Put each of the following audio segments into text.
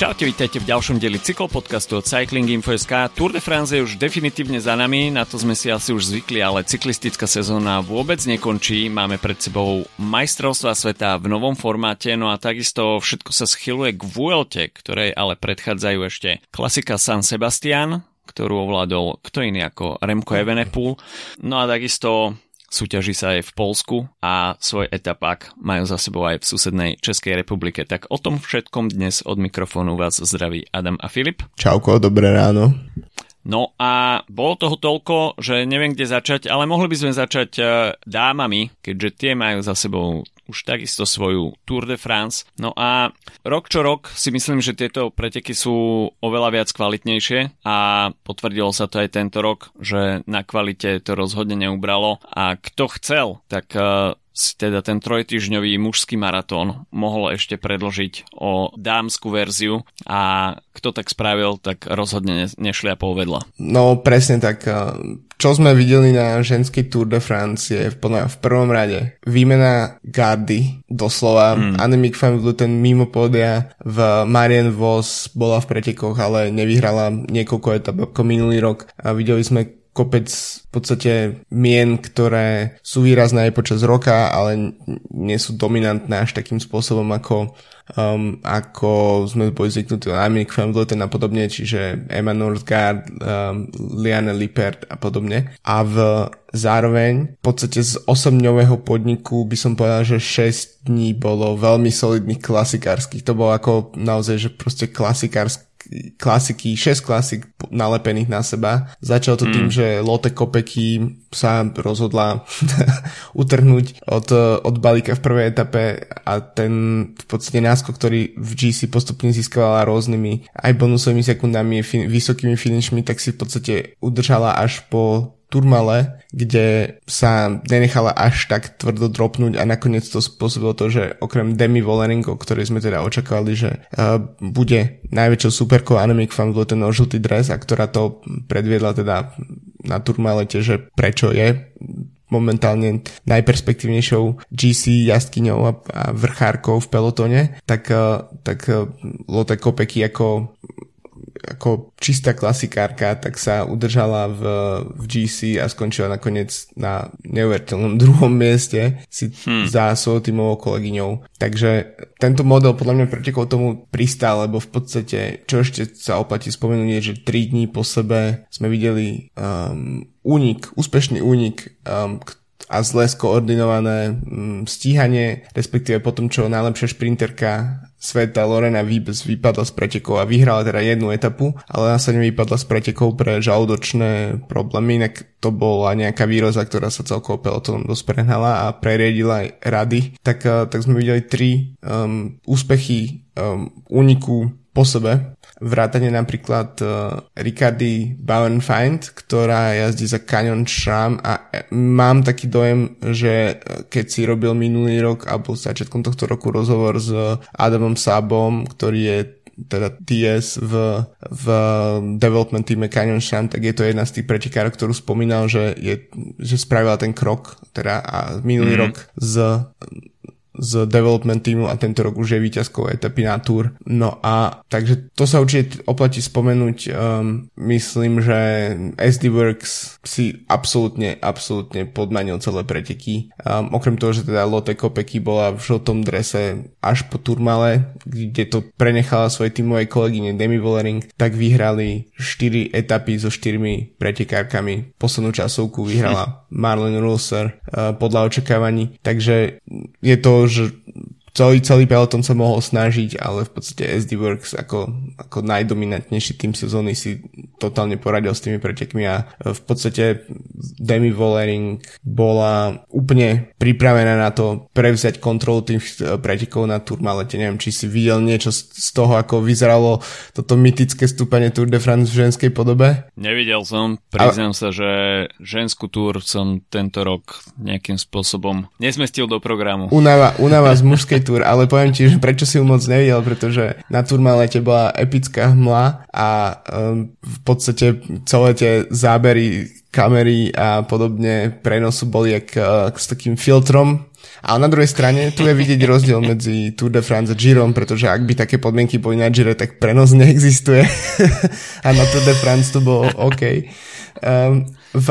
Čaute, vítajte v ďalšom dieli cyklopodcastu od Cycling Info.sk. Tour de France je už definitívne za nami, na to sme si asi už zvykli, ale cyklistická sezóna vôbec nekončí. Máme pred sebou majstrovstva sveta v novom formáte, no a takisto všetko sa schyluje k Vuelte, ktorej ale predchádzajú ešte klasika San Sebastian, ktorú ovládol kto iný ako Remco Evenepoel. No a takisto súťaží sa aj v Polsku a svoj etapák majú za sebou aj v susednej Českej republike. Tak o tom všetkom dnes od mikrofónu vás zdraví Adam a Filip. Čauko, dobré ráno. No a bolo toho toľko, že neviem kde začať, ale mohli by sme začať eh, dámami, keďže tie majú za sebou už takisto svoju Tour de France. No a rok čo rok si myslím, že tieto preteky sú oveľa viac kvalitnejšie a potvrdilo sa to aj tento rok, že na kvalite to rozhodne neubralo a kto chcel, tak eh, si teda ten trojtyžňový mužský maratón mohol ešte predložiť o dámsku verziu a kto tak spravil, tak rozhodne nešliapol vedľa. No presne tak. Čo sme videli na ženský Tour de France je v, prvom rade výmena gardy, doslova. Mm. Annemiek van Vleuten mimo pódia, v Marian Vos bola v pretekoch, ale nevyhrala niekoľko etap ako minulý rok. A videli sme kopec v podstate mien, ktoré sú výrazné aj počas roka, ale nie sú dominantné až takým spôsobom ako, um, ako sme boli zvyknutí na van Vleuten a podobne, čiže Emma Northgard, um, Liane Lippert a podobne. A v zároveň v podstate z 8-dňového podniku by som povedal, že 6 dní bolo veľmi solidných klasikárskych. To bolo ako naozaj, že proste klasikársk klasiky, 6 klasik nalepených na seba. Začal to mm. tým, že Lotte Kopecky sa rozhodla utrhnúť od, od balíka v prvej etape a ten v podstate náskok, ktorý v GC postupne získavala rôznymi aj bonusovými sekundami, fin- vysokými finishmi, tak si v podstate udržala až po Turmale, kde sa nenechala až tak tvrdo dropnúť a nakoniec to spôsobilo to, že okrem Demi Vollering, o ktorej sme teda očakávali, že uh, bude najväčšou superkou Annemiek van Vleuten o žltý dres a ktorá to predviedla teda na Turmale, že prečo je momentálne najperspektívnejšou GC jazdkyňou a, a vrchárkou v pelotone, tak, uh, tak uh, Lotte Kopecky ako ako čistá klasikárka, tak sa udržala v, v GC a skončila nakoniec na neuveriteľnom druhom mieste si hmm. za svojou tímovou kolegyňou. Takže tento model podľa mňa pretekol tomu pristál, lebo v podstate, čo ešte sa oplatí spomenúť, je, že 3 dní po sebe sme videli um, únik, úspešný únik, um, a zle skoordinované um, stíhanie, respektíve potom, čo najlepšia šprinterka sveta Lorena Vibes vypadla z pretekov a vyhrala teda jednu etapu, ale následne vypadla z pretekov pre žalúdočné problémy, inak to bola nejaká výroza, ktorá sa celkovo pelotonom dosť a preriedila aj rady, tak, eh, tak sme videli tri um, úspechy um, úniku po sebe vrátane napríklad uh, Ricardy Bauernfeind, ktorá jazdí za Canyon Shram a e, mám taký dojem, že e, keď si robil minulý rok alebo začiatkom tohto roku rozhovor s Adamom Sabom, ktorý je teda TS v, v development týme Canyon Shram, tak je to jedna z tých pretekárov, ktorú spomínal, že, je, že spravila ten krok teda a minulý mm-hmm. rok z z development týmu a tento rok už je výťazkou etapy na Tour. No a takže to sa určite oplatí spomenúť. Um, myslím, že SD Works si absolútne, absolútne podmanil celé preteky. Um, okrem toho, že teda Lotte Kopecky bola v žltom drese až po Turmale, kde to prenechala svojej tímovej kolegyne Demi Vollering, tak vyhrali 4 etapy so 4 pretekárkami. Poslednú časovku vyhrala Marlene Rulser uh, podľa očakávaní. Takže je to že celý, celý peloton sa mohol snažiť, ale v podstate SD Works ako, ako najdominantnejší tým sezóny si totálne poradil s tými pretekmi a v podstate Demi Vollering bola úplne pripravená na to prevziať kontrolu tých eh, pretekov na Turmalete. Neviem, či si videl niečo z toho, ako vyzeralo toto mytické stúpanie Tour de France v ženskej podobe? Nevidel som, priznám a... sa, že ženskú túr som tento rok nejakým spôsobom nesmestil do programu. Unava, unava z mužskej Tour, ale poviem ti, že prečo si ju moc nevidel, pretože na Turmalete bola epická hmla a um, v podstate celé tie zábery kamery a podobne prenosu boli jak, uh, s takým filtrom Ale na druhej strane tu je vidieť rozdiel medzi Tour de France a Girom, pretože ak by také podmienky boli na Gire, tak prenos neexistuje. a na Tour de France to bolo OK. Um, v,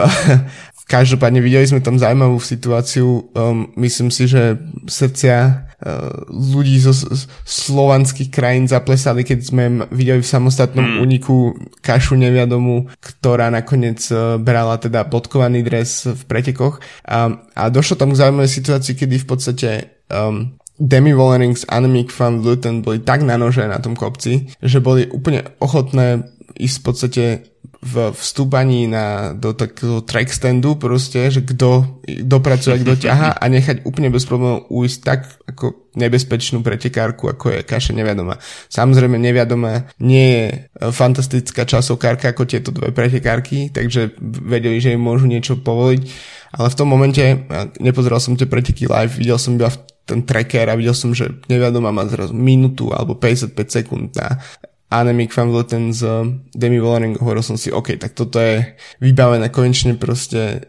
každopádne videli sme tam zaujímavú situáciu. Um, myslím si, že srdcia Eh, ľudí zo slovanských krajín zaplesali, keď sme videli v samostatnom mm. úniku kašu neviadomu, ktorá nakoniec eh, brala teda podkovaný dres v pretekoch. A, a došlo tam k zaujímavej situácii, kedy v podstate um, Demi Wollerings a Annemiek van Vleuten boli tak na nože na tom kopci, že boli úplne ochotné ísť v podstate v vstúpaní na, do takého track standu proste, že kto dopracuje, kto ťaha a nechať úplne bez problémov ujsť tak ako nebezpečnú pretekárku, ako je Kaša neviadoma. Samozrejme neviadoma nie je e, fantastická časovkárka ako tieto dve pretekárky, takže vedeli, že im môžu niečo povoliť, ale v tom momente, nepozeral som tie preteky live, videl som iba ten tracker a videl som, že neviadoma má zrazu minútu alebo 55 sekúnd na Annemiek van Vleuten z Demi Vollering, hovoril som si, OK, tak toto je vybavené konečne proste e,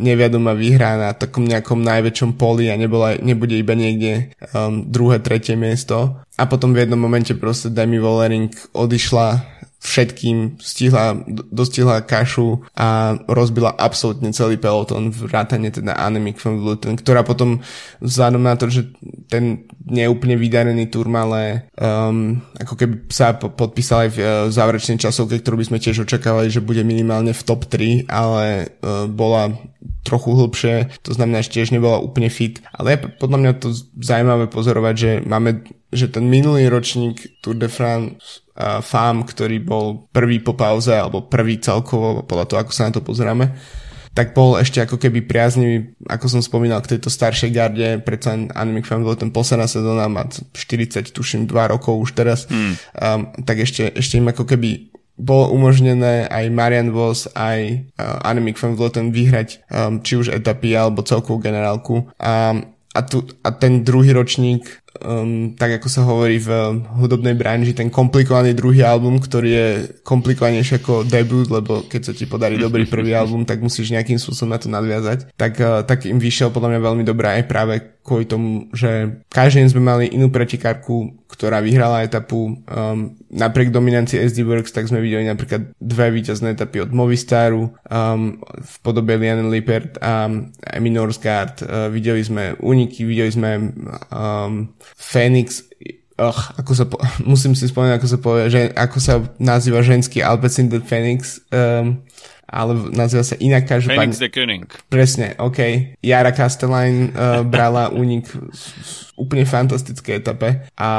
neviadoma výhra na takom nejakom najväčšom poli a nebola, nebude iba niekde um, druhé, tretie miesto. A potom v jednom momente proste Demi Vollering odišla všetkým, stihla, dostihla kašu a rozbila absolútne celý peloton vrátane teda Annemiek van Vleuten, ktorá potom vzhľadom na to, že ten neúplne vydarený turm, ale um, ako keby sa podpísal aj v uh, záverečnej časovke, ktorú by sme tiež očakávali, že bude minimálne v top 3, ale uh, bola trochu hlbšie, to znamená, že tiež nebola úplne fit, ale je podľa mňa to zaujímavé pozorovať, že máme, že ten minulý ročník Tour de France uh, FAM, ktorý bol prvý po pauze, alebo prvý celkovo, podľa toho, ako sa na to pozeráme, tak bol ešte ako keby priaznivý, ako som spomínal, k tejto staršej garde, predsa Annemiek van ten posledná sezóna, má 40, tuším, 2 rokov už teraz, hmm. um, tak ešte, ešte im ako keby bolo umožnené aj Marian Vos, aj uh, Annemiek van Vleuten vyhrať um, či už etapy alebo celkovú generálku. A, a, tu, a ten druhý ročník um, tak ako sa hovorí v hudobnej branži, ten komplikovaný druhý album, ktorý je komplikovanejší ako debut, lebo keď sa ti podarí dobrý prvý album, tak musíš nejakým spôsobom na to nadviazať. Tak, uh, tak im vyšiel podľa mňa veľmi dobré aj práve kvôli tomu, že každý deň sme mali inú pretekárku, ktorá vyhrala etapu. Um, napriek dominancii SD Works, tak sme videli napríklad dve víťazné etapy od Movistaru um, v podobe Liane Lippert a Emi Norsgaard. Uh, videli sme úniky, videli sme um, Phoenix Och, ako sa po, musím si spomenúť, ako sa povie, že, ako sa nazýva ženský Alpecin the Phoenix. Um, ale nazýva sa inak každopádne. Phoenix the König. Presne, OK. Jara Castelline uh, brala únik úplne fantastické etape a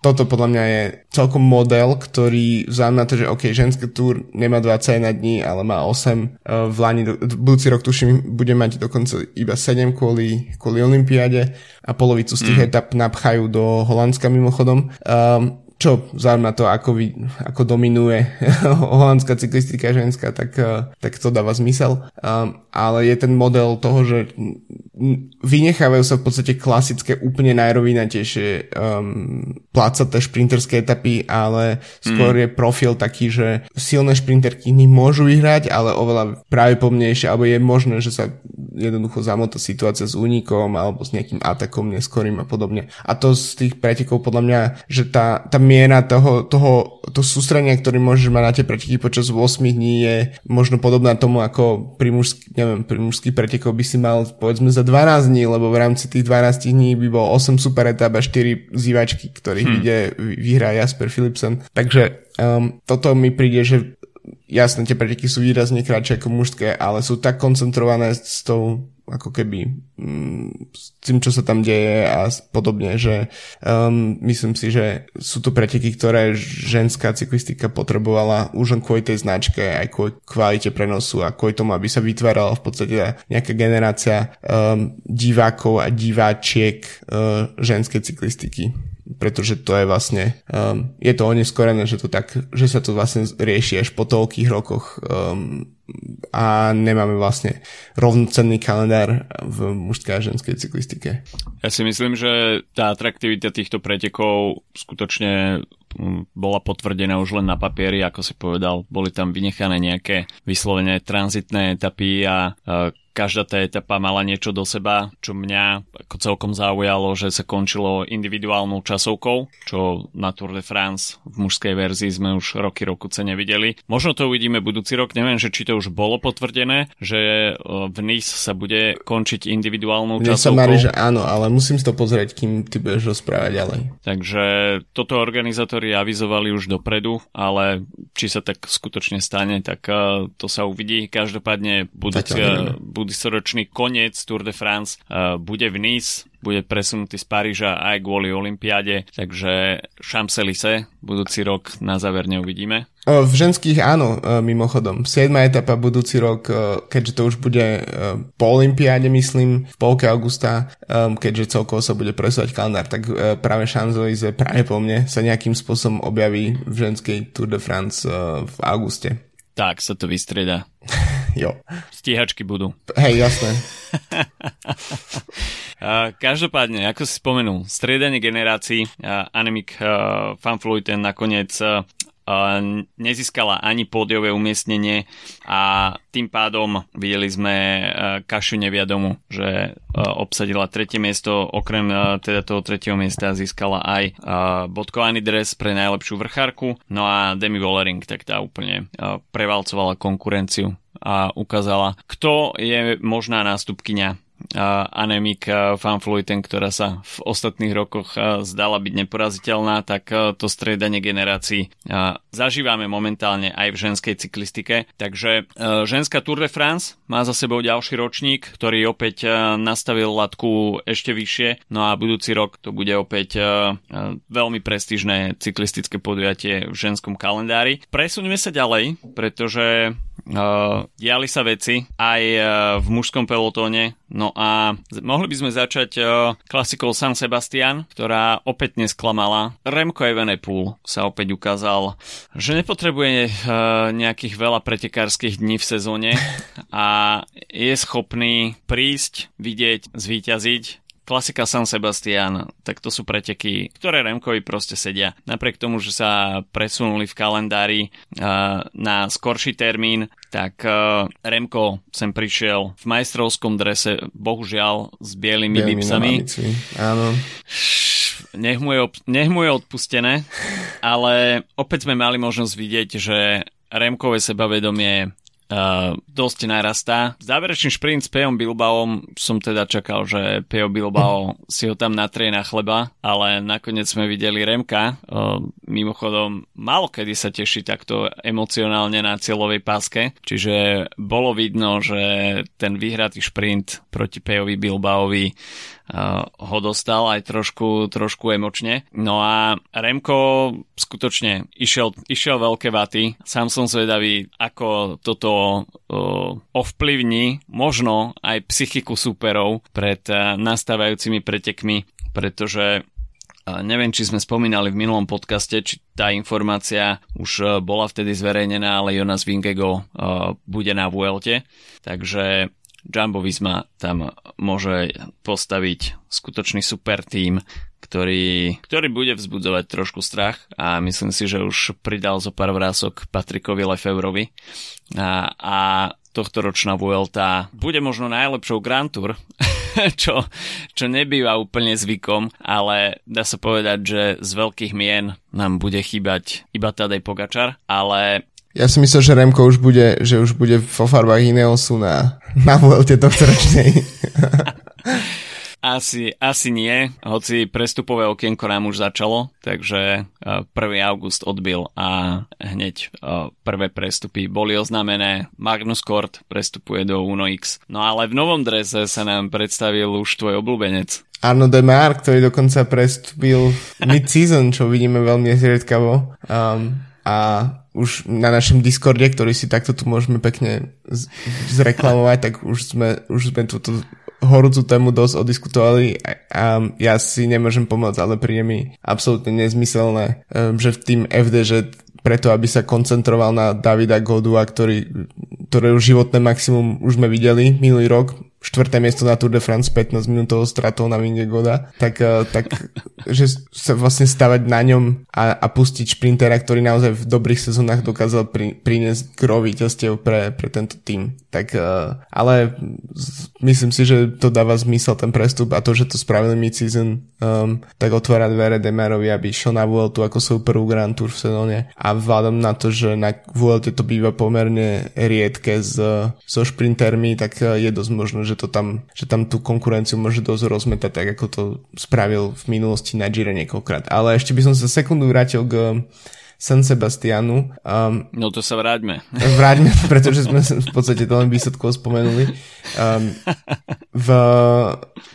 toto podľa mňa je celkom model, ktorý vzhľadom na to, že OK, ženský túr nemá 20 na dní, ale má 8 uh, v Lani, budúci rok tuším, bude mať dokonca iba 7 kvôli, kvôli Olympiáde a polovicu z tých mm. etap napchajú do Holandska mimochodom. Um, čo vzhľadom na to, ako, vy, ako dominuje holandská cyklistika ženská, tak, eh, tak to dáva zmysel. Um, ale je ten model toho, že vynechávajú sa v podstate klasické úplne najrovinatejšie um, plácaté šprinterské etapy, ale skôr mm. je profil taký, že silné šprinterky môžu vyhrať, ale oveľa pravdepodobnejšie, alebo je možné, že sa jednoducho zamotá situácia s únikom alebo s nejakým atakom neskorým a podobne. A to z tých pretekov podľa mňa, že tá, tá miera toho, toho to sústrenia, ktorý môžeš mať na tie preteky počas 8 dní je možno podobná tomu, ako pri, mužský, neviem, pri mužských pretekov by si mal povedzme za 12 dní, lebo v rámci tých 12 dní by bol 8 super etap a 4 zývačky, ktorých hmm. ide vyhrá Jasper Philipsen. Takže um, toto mi príde, že jasné, tie preteky sú výrazne kratšie ako mužské, ale sú tak koncentrované s tou ako keby mm, s tým, čo sa tam deje a podobne, že um, myslím si, že sú to preteky, ktoré ženská cyklistika potrebovala už len kvôli tej značke, aj kvôli kvalite prenosu a kvôli tomu, aby sa vytvárala v podstate nejaká generácia um, divákov a diváčiek uh, ženskej cyklistiky pretože to je vlastne, um, je to oneskorené, že to tak, že sa to vlastne rieši až po toľkých rokoch um, a nemáme vlastne rovnocenný kalendár v mužskej a ženskej cyklistike. Ja si myslím, že tá atraktivita týchto pretekov skutočne mm, bola potvrdená už len na papieri, ako si povedal. Boli tam vynechané nejaké vyslovené tranzitné etapy a každá tá etapa mala niečo do seba, čo mňa ako celkom zaujalo, že sa končilo individuálnou časovkou, čo na Tour de France v mužskej verzii sme už roky rokuce nevideli. Možno to uvidíme budúci rok, neviem, že či to už bolo potvrdené, že v Nice sa bude končiť individuálnou Mne časovkou. sa marí, že áno, ale musím si to pozrieť, kým ty budeš rozprávať ďalej. Takže toto organizátori avizovali už dopredu, ale či sa tak skutočne stane, tak to sa uvidí. Každopádne budúci, budúcoročný koniec Tour de France uh, bude v Nice, bude presunutý z Paríža aj kvôli Olympiáde, takže Champs-Élysées budúci rok na záver neuvidíme. V ženských áno, e, mimochodom. 7. etapa budúci rok, e, keďže to už bude e, po Olympiáde, myslím, v polke augusta, keďže celkovo sa bude presovať kalendár, tak práve Champs-Élysées práve po mne sa nejakým spôsobom objaví v ženskej Tour de France v auguste. Tak sa to vystrieda. jo. Stíhačky budú. Hej, jasné. Každopádne, ako si spomenul, striedanie generácií, Anemic Fanfluiten nakoniec nezískala ani pódiové umiestnenie a tým pádom videli sme Kašu neviadomu, že obsadila tretie miesto, okrem teda toho tretieho miesta získala aj bodkovaný dres pre najlepšiu vrchárku, no a Demi Vollering tak tá úplne prevalcovala konkurenciu a ukázala, kto je možná nástupkyňa Anemik Van Fluiten, ktorá sa v ostatných rokoch zdala byť neporaziteľná, tak to striedanie generácií zažívame momentálne aj v ženskej cyklistike. Takže ženská Tour de France má za sebou ďalší ročník, ktorý opäť nastavil latku ešte vyššie, no a budúci rok to bude opäť veľmi prestížne cyklistické podujatie v ženskom kalendári. Presuňme sa ďalej, pretože Uh, diali sa veci aj uh, v mužskom pelotóne, no a mohli by sme začať uh, klasikou San Sebastian, ktorá opäť nesklamala. Remco Evenepoel sa opäť ukázal, že nepotrebuje uh, nejakých veľa pretekárskych dní v sezóne a je schopný prísť, vidieť, zvíťaziť klasika San Sebastian, tak to sú preteky, ktoré Remkovi proste sedia. Napriek tomu, že sa presunuli v kalendári uh, na skorší termín, tak uh, Remko sem prišiel v majstrovskom drese, bohužiaľ s bielými lipsami. Áno. Nech mu, je, nech mu je odpustené, ale opäť sme mali možnosť vidieť, že Remkové sebavedomie uh, dosť narastá. Záverečný šprint s Pejom Bilbaom som teda čakal, že Pejo Bilbao si ho tam natrie na chleba, ale nakoniec sme videli Remka. Uh, mimochodom, málo kedy sa teší takto emocionálne na cieľovej páske, čiže bolo vidno, že ten vyhratý šprint proti Pejovi Bilbaovi ho dostal aj trošku, trošku emočne. No a Remko skutočne išiel, išiel veľké vaty. Sám som zvedavý, ako toto uh, ovplyvní možno aj psychiku súperov pred uh, nastávajúcimi pretekmi, pretože neviem, či sme spomínali v minulom podcaste, či tá informácia už bola vtedy zverejnená, ale Jonas Vingego bude na Vuelte. Takže Jumbo Visma tam môže postaviť skutočný super tým, ktorý, ktorý bude vzbudzovať trošku strach a myslím si, že už pridal zo pár vrások Patrikovi Lefevrovi a, a tohto ročná Vuelta bude možno najlepšou Grand Tour, čo, čo nebýva úplne zvykom, ale dá sa povedať, že z veľkých mien nám bude chýbať iba Tadej Pogačar, ale ja si myslím, že Remko už bude, že už bude vo farbách Ineosu na, na Vuelte tohto ročnej. Asi, asi nie, hoci prestupové okienko nám už začalo, takže 1. august odbil a hneď prvé prestupy boli oznámené. Magnus Kort prestupuje do Uno X. No ale v novom drese sa nám predstavil už tvoj obľúbenec. Arno Demar, ktorý dokonca prestúpil mid-season, čo vidíme veľmi zriedkavo. Um, a už na našom Discorde, ktorý si takto tu môžeme pekne z- zreklamovať, tak už sme, už sme túto horúcu tému dosť odiskutovali. A ja si nemôžem pomôcť, ale príde mi absolútne nezmyselné, ehm, že v tým FD, že preto, aby sa koncentroval na Davida Godua, ktorý, ktorého životné maximum už sme videli minulý rok, štvrté miesto na Tour de France 15 minútovou stratou na Vingegoda, tak, uh, tak že sa vlastne stavať na ňom a, a pustiť šprintera, ktorý naozaj v dobrých sezónach dokázal pri, priniesť gro víťazstiev pre, pre tento tým. Tak, uh, ale myslím si, že to dáva zmysel ten prestup a to, že to spravili mid-season, um, tak otvára dvere Demarovi, aby šiel na Vueltu ako svoju prvú Grand Tour v sezóne a vzhľadom na to, že na Vuelte to býva pomerne riedke s, so šprintermi, tak je dosť možné, že to tam, že tam tú konkurenciu môže dosť rozmetať, tak ako to spravil v minulosti na Gire niekoľkrát. Ale ešte by som sa sekundu vrátil k San Sebastianu. Um, no to sa vráťme. Vráťme, pretože sme v podstate to len výsledkov spomenuli. Um, v,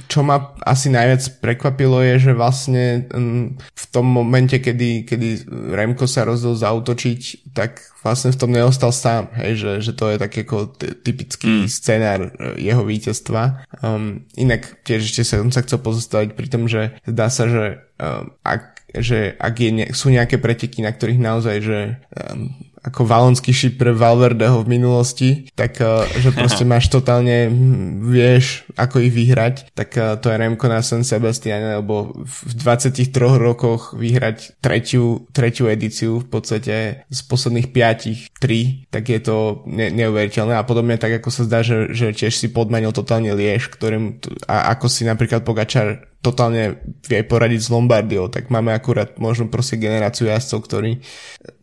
čo ma asi najviac prekvapilo je, že vlastne um, v tom momente, kedy, kedy Remko sa rozdol zautočiť, tak vlastne v tom neostal sám, hej, že, že to je taký ako typický mm. scenár e, jeho víťazstva. Um, inak tiež ešte som sa chcel pozostaviť pri tom, že zdá sa, že um, ak že ak je ne, sú nejaké preteky, na ktorých naozaj, že um, ako valonský šip pre Valverdeho v minulosti, tak uh, že proste máš totálne, hm, vieš, ako ich vyhrať, tak uh, to je Remko na San Sebastiane, lebo v 23 rokoch vyhrať tretiu, tretiu edíciu v podstate z posledných piatich tri, tak je to ne- neuveriteľné. A podobne tak ako sa zdá, že, že tiež si podmanil totálne Liež, ktorým a ako si napríklad Pogačar totálne vie poradiť s Lombardiou, tak máme akurát možno proste generáciu jazdcov, ktorí,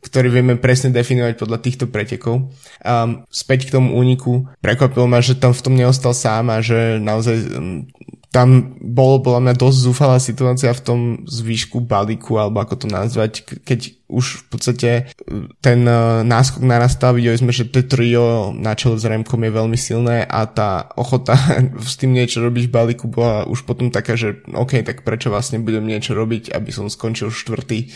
ktorí vieme presne definovať podľa týchto pretekov. Um, späť k tomu úniku, prekvapilo ma, že tam v tom neostal sám a že naozaj um, tam bolo bola mňa dosť zúfalá situácia v tom zvýšku balíku, alebo ako to nazvať, keď už v podstate e, ten e, náskok narastal, videli sme, že to trio na čele s Remkom je veľmi silné a tá ochota s tým niečo robiť v balíku bola už potom taká, že OK, tak prečo vlastne budem niečo robiť, aby som skončil štvrtý, e,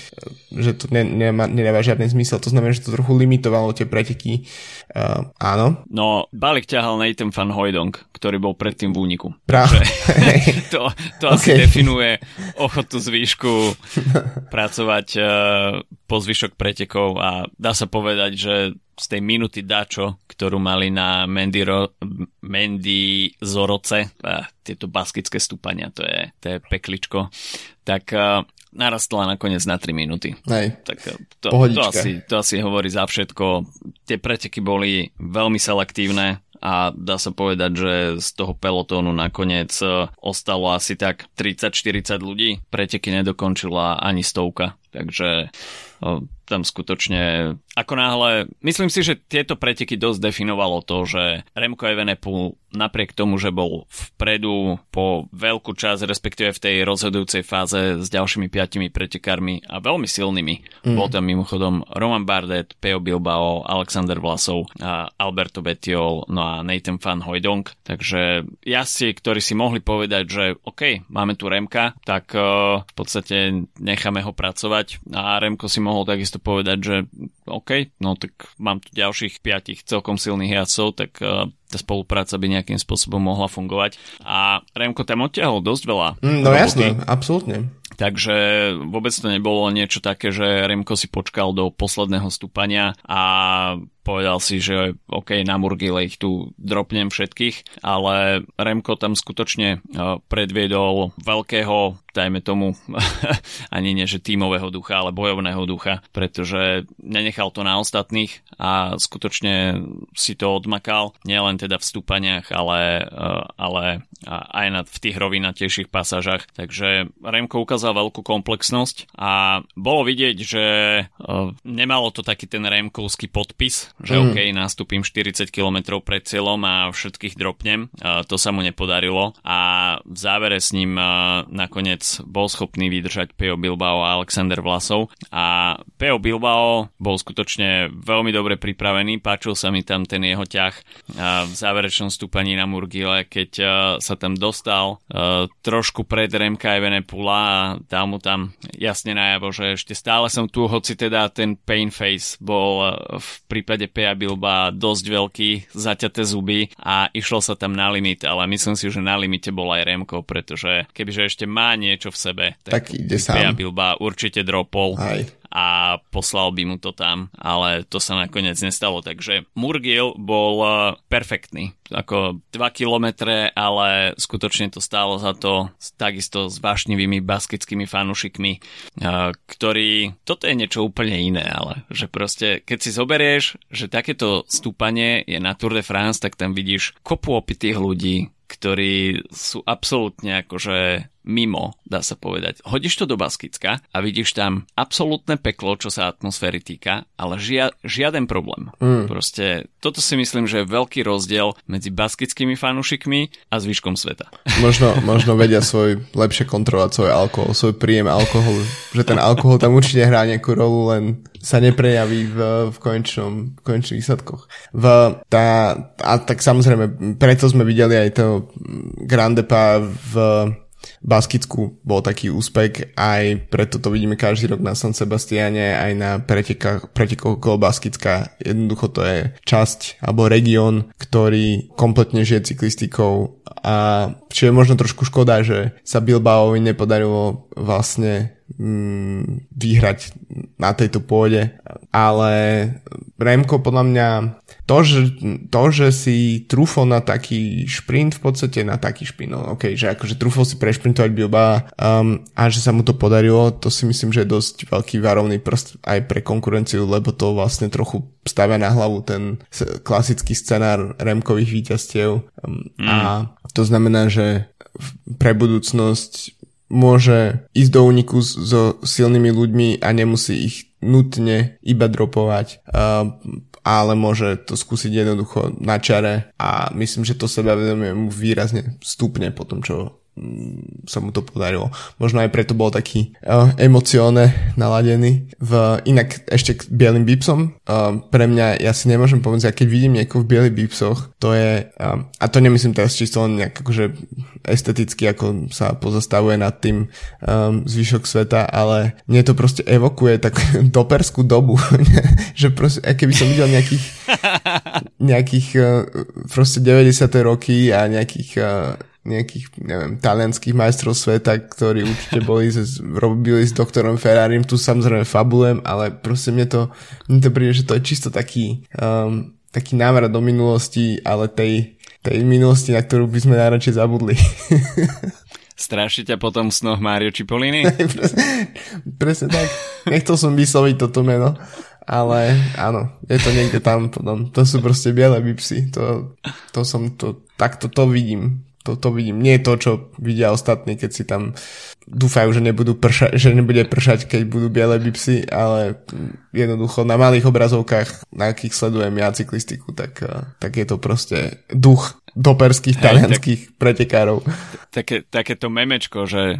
že to ne, nemá, nedáva žiadny zmysel, to znamená, že to trochu limitovalo tie preteky. Uh, áno. No, balík ťahal Nathan van Hojdong, ktorý bol predtým v úniku. Práve. to, to asi okay. definuje ochotu zvýšku pracovať uh, po zvyšok pretekov a dá sa povedať, že z tej minuty dačo, ktorú mali na Mendy, Ro- Mendy Zoroce, a tieto baskické stúpania, to je, to je pekličko, tak uh, narastla nakoniec na 3 minúty. Hej, tak to, to, asi, to asi hovorí za všetko. Tie preteky boli veľmi selektívne, a dá sa povedať, že z toho pelotónu nakoniec ostalo asi tak 30-40 ľudí. Preteky nedokončila ani stovka, takže tam skutočne, ako náhle, myslím si, že tieto preteky dosť definovalo to, že Remco Evenepoel napriek tomu, že bol vpredu po veľkú časť, respektíve v tej rozhodujúcej fáze s ďalšími piatimi pretekármi a veľmi silnými. Mm. Bol tam mimochodom Roman Bardet, Peo Bilbao, Alexander Vlasov, a Alberto Betiol, no a Nathan Van Hojdong. Takže jazdci, ktorí si mohli povedať, že OK, máme tu Remka, tak uh, v podstate necháme ho pracovať a Remko si mohol takisto povedať, že OK, no tak mám tu ďalších piatich celkom silných jazdcov, tak uh, tá spolupráca by nejakým spôsobom mohla fungovať. A Remko tam odtiahol dosť veľa. Mm, no roboty. jasné, absolútne. Takže vôbec to nebolo niečo také, že Remko si počkal do posledného stúpania a povedal si, že OK, na Murgile ich tu dropnem všetkých, ale Remko tam skutočne e, predviedol veľkého, dajme tomu, ani nie že tímového ducha, ale bojovného ducha, pretože nenechal to na ostatných a skutočne si to odmakal, nielen teda v stúpaniach, ale, e, ale aj na, v tých rovinatejších pasážach. Takže Remko ukázal veľkú komplexnosť a bolo vidieť, že e, nemalo to taký ten Remkovský podpis, že mm. OK, nastúpim 40 km pred cieľom a všetkých dropnem. To sa mu nepodarilo a v závere s ním nakoniec bol schopný vydržať Peo Bilbao a Alexander Vlasov a Peo Bilbao bol skutočne veľmi dobre pripravený, páčil sa mi tam ten jeho ťah v záverečnom stúpaní na Murgile, keď sa tam dostal trošku pred Remka Evenepula a dal mu tam jasne najavo, že ešte stále som tu, hoci teda ten pain face bol v prípade Pea Bilba dosť veľký, zaťaté zuby a išlo sa tam na limit, ale myslím si, že na limite bol aj Remko, pretože kebyže ešte má niečo v sebe, tak, tak ide sám. Pea Bilba určite dropol. Aj a poslal by mu to tam, ale to sa nakoniec nestalo, takže Murgil bol perfektný. Ako 2 kilometre, ale skutočne to stálo za to takisto s vášnivými baskickými fanúšikmi, ktorí, toto je niečo úplne iné, ale že proste, keď si zoberieš, že takéto stúpanie je na Tour de France, tak tam vidíš kopu opitých ľudí, ktorí sú absolútne akože mimo, dá sa povedať. Hodíš to do Baskicka a vidíš tam absolútne peklo, čo sa atmosféry týka, ale žia, žiaden problém. Mm. Proste toto si myslím, že je veľký rozdiel medzi baskickými fanúšikmi a zvyškom sveta. Možno, možno vedia svoj lepšie kontrolovať svoj alkohol, svoj príjem alkoholu, že ten alkohol tam určite hrá nejakú rolu, len sa neprejaví v, v, konečnom, v konečných výsledkoch. V, tá, a tak samozrejme, preto sme videli aj to Grandepa v Baskicku bol taký úspech, aj preto to vidíme každý rok na San Sebastiane, aj na pretekoch, okolo Baskicka. Jednoducho to je časť alebo región, ktorý kompletne žije cyklistikou a čo je možno trošku škoda, že sa Bilbaovi nepodarilo vlastne vyhrať na tejto pôde, ale Remko podľa mňa to, že, to, že si trúfol na taký šprint, v podstate na taký šprint, no ok, že akože trúfol si prešprintovať Bilba um, a že sa mu to podarilo, to si myslím, že je dosť veľký varovný prst aj pre konkurenciu, lebo to vlastne trochu stavia na hlavu ten klasický scenár Remkových víťazstiev um, mm. a to znamená, že pre budúcnosť môže ísť do úniku so silnými ľuďmi a nemusí ich nutne iba dropovať, uh, ale môže to skúsiť jednoducho na čare a myslím, že to sebavedomie mu výrazne stupne po tom, čo sa mu to podarilo. Možno aj preto bol taký uh, emocióne naladený. V, inak ešte k bielým bipsom. Uh, pre mňa, ja si nemôžem povedať, ja keď vidím niekoho v bielých bipsoch, to je, uh, a to nemyslím teraz čisto len nejak akože esteticky, ako sa pozastavuje nad tým um, zvyšok sveta, ale mne to proste evokuje tak doperskú dobu, že proste, keby som videl nejakých nejakých uh, proste 90. roky a nejakých uh, nejakých, neviem, talianských majstrov sveta, ktorí určite boli, robili s doktorom Ferrarim, tu samozrejme fabulujem, ale proste mne to, mne to príde, že to je čisto taký, um, taký návrat do minulosti, ale tej, tej minulosti, na ktorú by sme najradšej zabudli. Straší ťa potom v snoch Mario Cipollini? presne, presne tak. Nechcel som vysloviť toto meno, ale áno, je to niekde tam potom. To sú proste biele bipsy. To, to som, to, takto to vidím to, to vidím. Nie je to, čo vidia ostatní, keď si tam dúfajú, že, nebudú prša- že nebude pršať, keď budú biele bipsy, ale jednoducho na malých obrazovkách, na akých sledujem ja cyklistiku, tak, eh, tak je to proste duch doperských talianských tak, pretekárov. Také, takéto memečko, že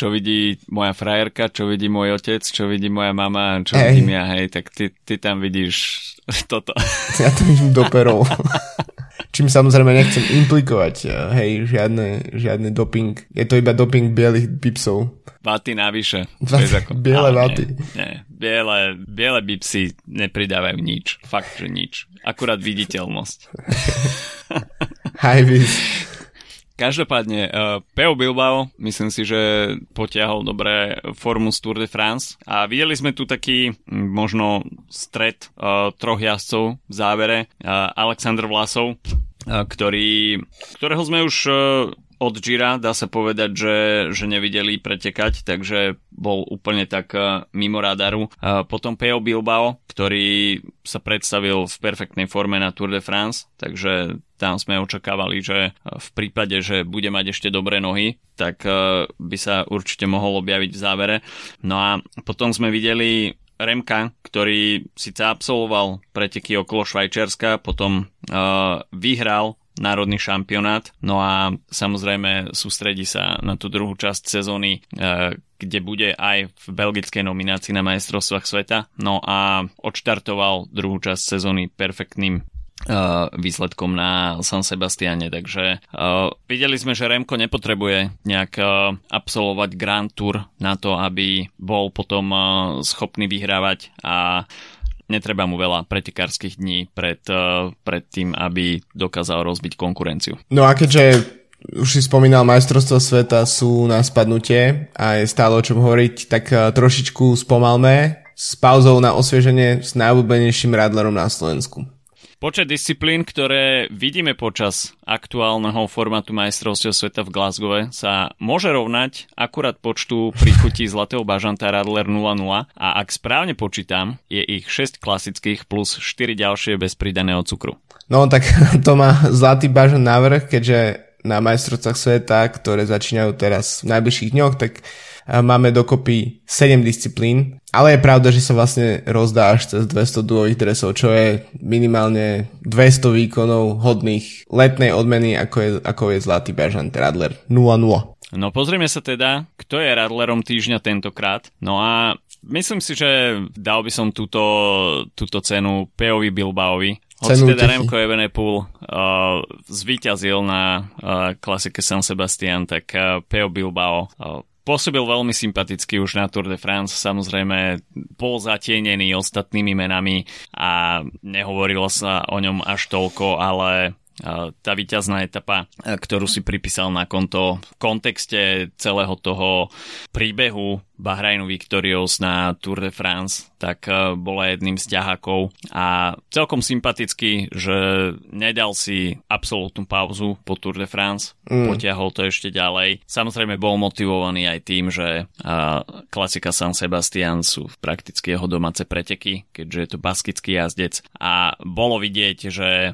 čo vidí moja frajerka, čo vidí môj otec, čo vidí moja mama, čo hey. vidím ja, hej, tak ty, ty tam vidíš toto. Ja to vidím doperov. Čím samozrejme nechcem implikovať, eh, hej, žiadne, žiadny doping. Je to iba doping bielých bipsov. Vaty navyše. Ako, biele vaty. Nie, nie. Biele, biele bipsy nepridávajú nič. Fakt, že nič. Akurát viditeľnosť. High vis. Každopádne, uh, Peo Bilbao, myslím si, že potiahol dobré formu z Tour de France a videli sme tu taký možno stred uh, troch jazdcov v závere. Uh, Alexander Vlasov, uh, ktorý, ktorého sme už uh, od Gira dá sa povedať, že, že nevideli pretekať, takže bol úplne tak e, mimo radaru. Potom Peo Bilbao, ktorý sa predstavil v perfektnej forme na Tour de France, takže tam sme očakávali, že v prípade, že bude mať ešte dobré nohy, tak e, by sa určite mohol objaviť v závere. No a potom sme videli Remka, ktorý síce absolvoval preteky okolo Švajčiarska, potom uh, vyhral národný šampionát. No a samozrejme sústredí sa na tú druhú časť sezóny, e, kde bude aj v belgickej nominácii na majstrovstvách sveta. No a odštartoval druhú časť sezóny perfektným Uh, výsledkom na San Sebastiane, takže uh, videli sme, že Remko nepotrebuje nejak uh, absolvovať Grand Tour na to, aby bol potom uh, schopný vyhrávať a netreba mu veľa pretekárskych dní pred, uh, pred tým, aby dokázal rozbiť konkurenciu. No a keďže už si spomínal, majstrovstvo sveta sú na spadnutie a je stále o čom hovoriť, tak uh, trošičku spomalme s pauzou na osvieženie s najobľúbenejším radlerom na Slovensku. Počet disciplín, ktoré vidíme počas aktuálneho formátu majstrovstiev sveta v Glasgow sa môže rovnať akurát počtu príchutí Zlatého bažanta Radler 00 a ak správne počítam, je ich 6 klasických plus 4 ďalšie bez pridaného cukru. No tak to má Zlatý bažant návrh, keďže na majstrovcách sveta, ktoré začínajú teraz v najbližších dňoch, tak máme dokopy 7 disciplín, ale je pravda, že sa vlastne rozdá až cez 200 duových dresov, čo je minimálne 200 výkonov hodných letnej odmeny, ako je, ako je Zlatý Bežant Radler 0-0. No pozrieme sa teda, kto je Radlerom týždňa tentokrát. No a myslím si, že dal by som túto, túto cenu Peovi Bilbaovi, Hoci teda Remco Evenepoel uh, zvíťazil na uh, klasike San Sebastian, tak uh, Peo Bilbao uh, pôsobil veľmi sympaticky už na Tour de France, samozrejme bol zatienený ostatnými menami a nehovorilo sa o ňom až toľko, ale tá víťazná etapa, ktorú si pripísal na konto v kontexte celého toho príbehu Bahrajnu Victorious na Tour de France, tak e, bola jedným z ťahákov a celkom sympatický, že nedal si absolútnu pauzu po Tour de France, mm. potiahol to ešte ďalej. Samozrejme bol motivovaný aj tým, že uh, klasika San Sebastian sú prakticky jeho domáce preteky, keďže je to baskický jazdec a bolo vidieť, že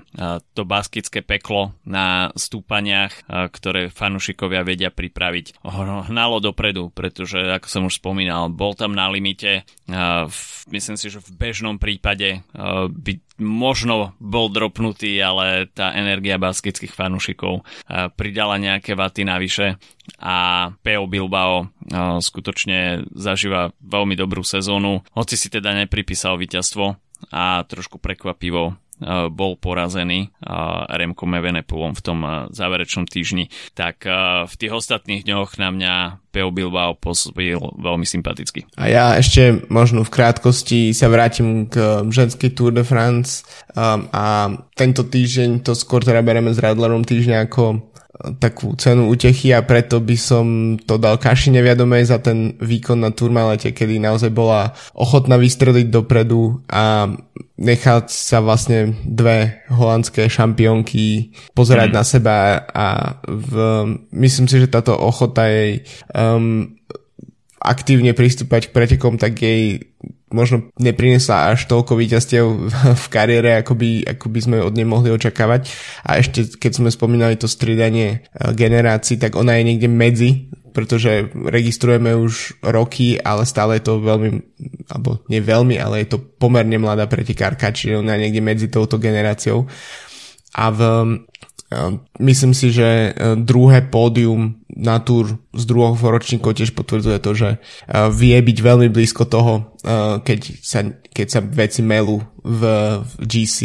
to baskické peklo na stúpaniach, ktoré fanušikovia vedia pripraviť, hnalo dopredu, pretože ako som už spomínal, bol tam na limite. Myslím si, že v bežnom prípade by možno bol dropnutý, ale tá energia baskických fanúšikov pridala nejaké vaty navyše. A Peo Bilbao skutočne zažíva veľmi dobrú sezónu, hoci si teda nepripísal víťazstvo a trošku prekvapivo bol porazený Remkom Evenepulom v tom eh, záverečnom týždni, tak v tých ostatných dňoch na mňa Peo Bilbao pôsobil veľmi sympaticky. A ja ešte možno v krátkosti sa vrátim k ženskej Tour de France a tento týždeň to skôr teda bereme s Radlerom týždňa ako takú cenu utechy a preto by som to dal Kaši neviadomej za ten výkon na turmalete, kedy naozaj bola ochotná vystreliť dopredu a nechať sa vlastne dve holandské šampiónky pozerať mm. na seba a v, myslím si, že táto ochota jej um, aktívne pristúpať k pretekom, tak jej možno neprinesla až toľko víťazstiev v kariére, ako by, ako by sme od nej mohli očakávať. A ešte keď sme spomínali to stridanie e, generácií, tak ona je niekde medzi, pretože registrujeme už roky, ale stále je to veľmi, alebo nie veľmi, ale je to pomerne mladá pretekárka, čiže ona je niekde medzi touto generáciou. A v Myslím si, že e, druhé pódium na túr z druhého ročníkov tiež potvrdzuje to, že e, vie byť veľmi blízko toho, e, keď sa, keď sa veci melú v, v GC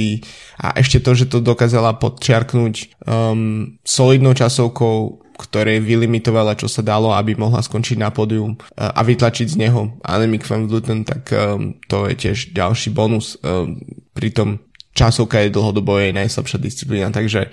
a ešte to, že to dokázala podčiarknúť um, solidnou časovkou, ktoré vylimitovala, čo sa dalo, aby mohla skončiť na pódium a vytlačiť z neho Annemiek van Vleuten, tak um, to je tiež ďalší bonus. Um, pritom časovka je dlhodobo jej najslabšia disciplína, takže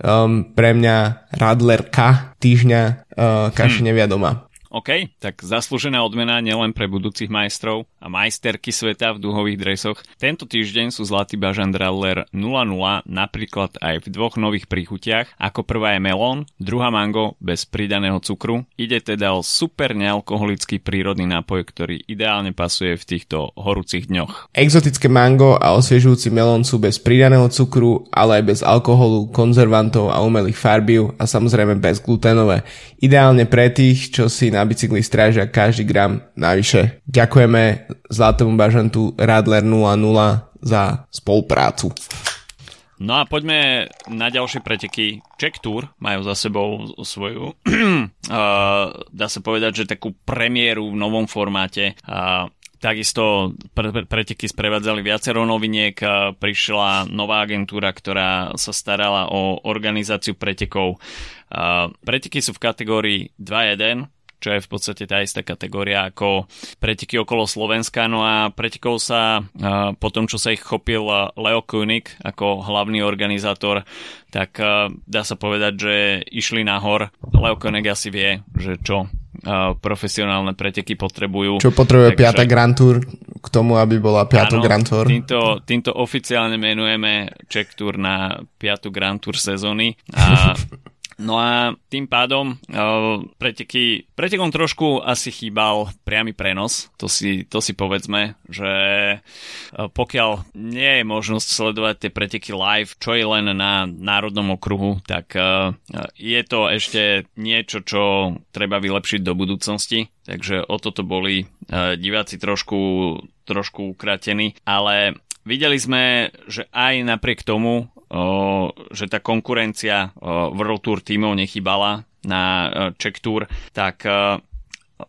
um, pre mňa Radlerka týždňa uh, Kaši hmm. nevia doma. OK, tak zaslúžená odmena nielen pre budúcich majstrov a majsterky sveta v duhových dresoch. Tento týždeň sú Zlatý bažant Radler 0-0 napríklad aj v dvoch nových príchutiach. Ako prvá je melón, druhá mango bez pridaného cukru. Ide teda o super nealkoholický prírodný nápoj, ktorý ideálne pasuje v týchto horúcich dňoch. Exotické mango a osviežujúci melón sú bez pridaného cukru, ale aj bez alkoholu, konzervantov a umelých farbív a samozrejme bez gluténové. Ideálne pre tých, čo si na bicykli strážia každý gram navyše. Ďakujeme Zlatému bažantu Radler 00 za spoluprácu. No a poďme na ďalšie preteky. Czech Tour majú za sebou svoju, uh, dá sa povedať, že takú premiéru v novom formáte. Uh, Takisto pre, pre, preteky sprevádzali viacero noviniek, prišla nová agentúra, ktorá sa starala o organizáciu pretekov. Preteky sú v kategórii 2.1, čo je v podstate tá istá kategória ako preteky okolo Slovenska. No a pretekov sa po tom, čo sa ich chopil Leo Koenig ako hlavný organizátor, tak dá sa povedať, že išli nahor. Leo Koenig asi vie, že čo profesionálne preteky potrebujú. Čo potrebuje Takže... 5. Grand Tour, k tomu, aby bola 5. Grand Tour. Týmto, týmto oficiálne menujeme Czech Tour na 5. Grand Tour sezóny a No a tým pádom uh, preteky, pretekom trošku asi chýbal priamy prenos, to si, to si povedzme, že uh, pokiaľ nie je možnosť sledovať tie preteky live, čo je len na národnom okruhu, tak uh, je to ešte niečo, čo treba vylepšiť do budúcnosti, takže o toto boli uh, diváci trošku, trošku ukratení, ale Videli sme, že aj napriek tomu, že tá konkurencia World Tour tímov nechybala na Czech Tour, tak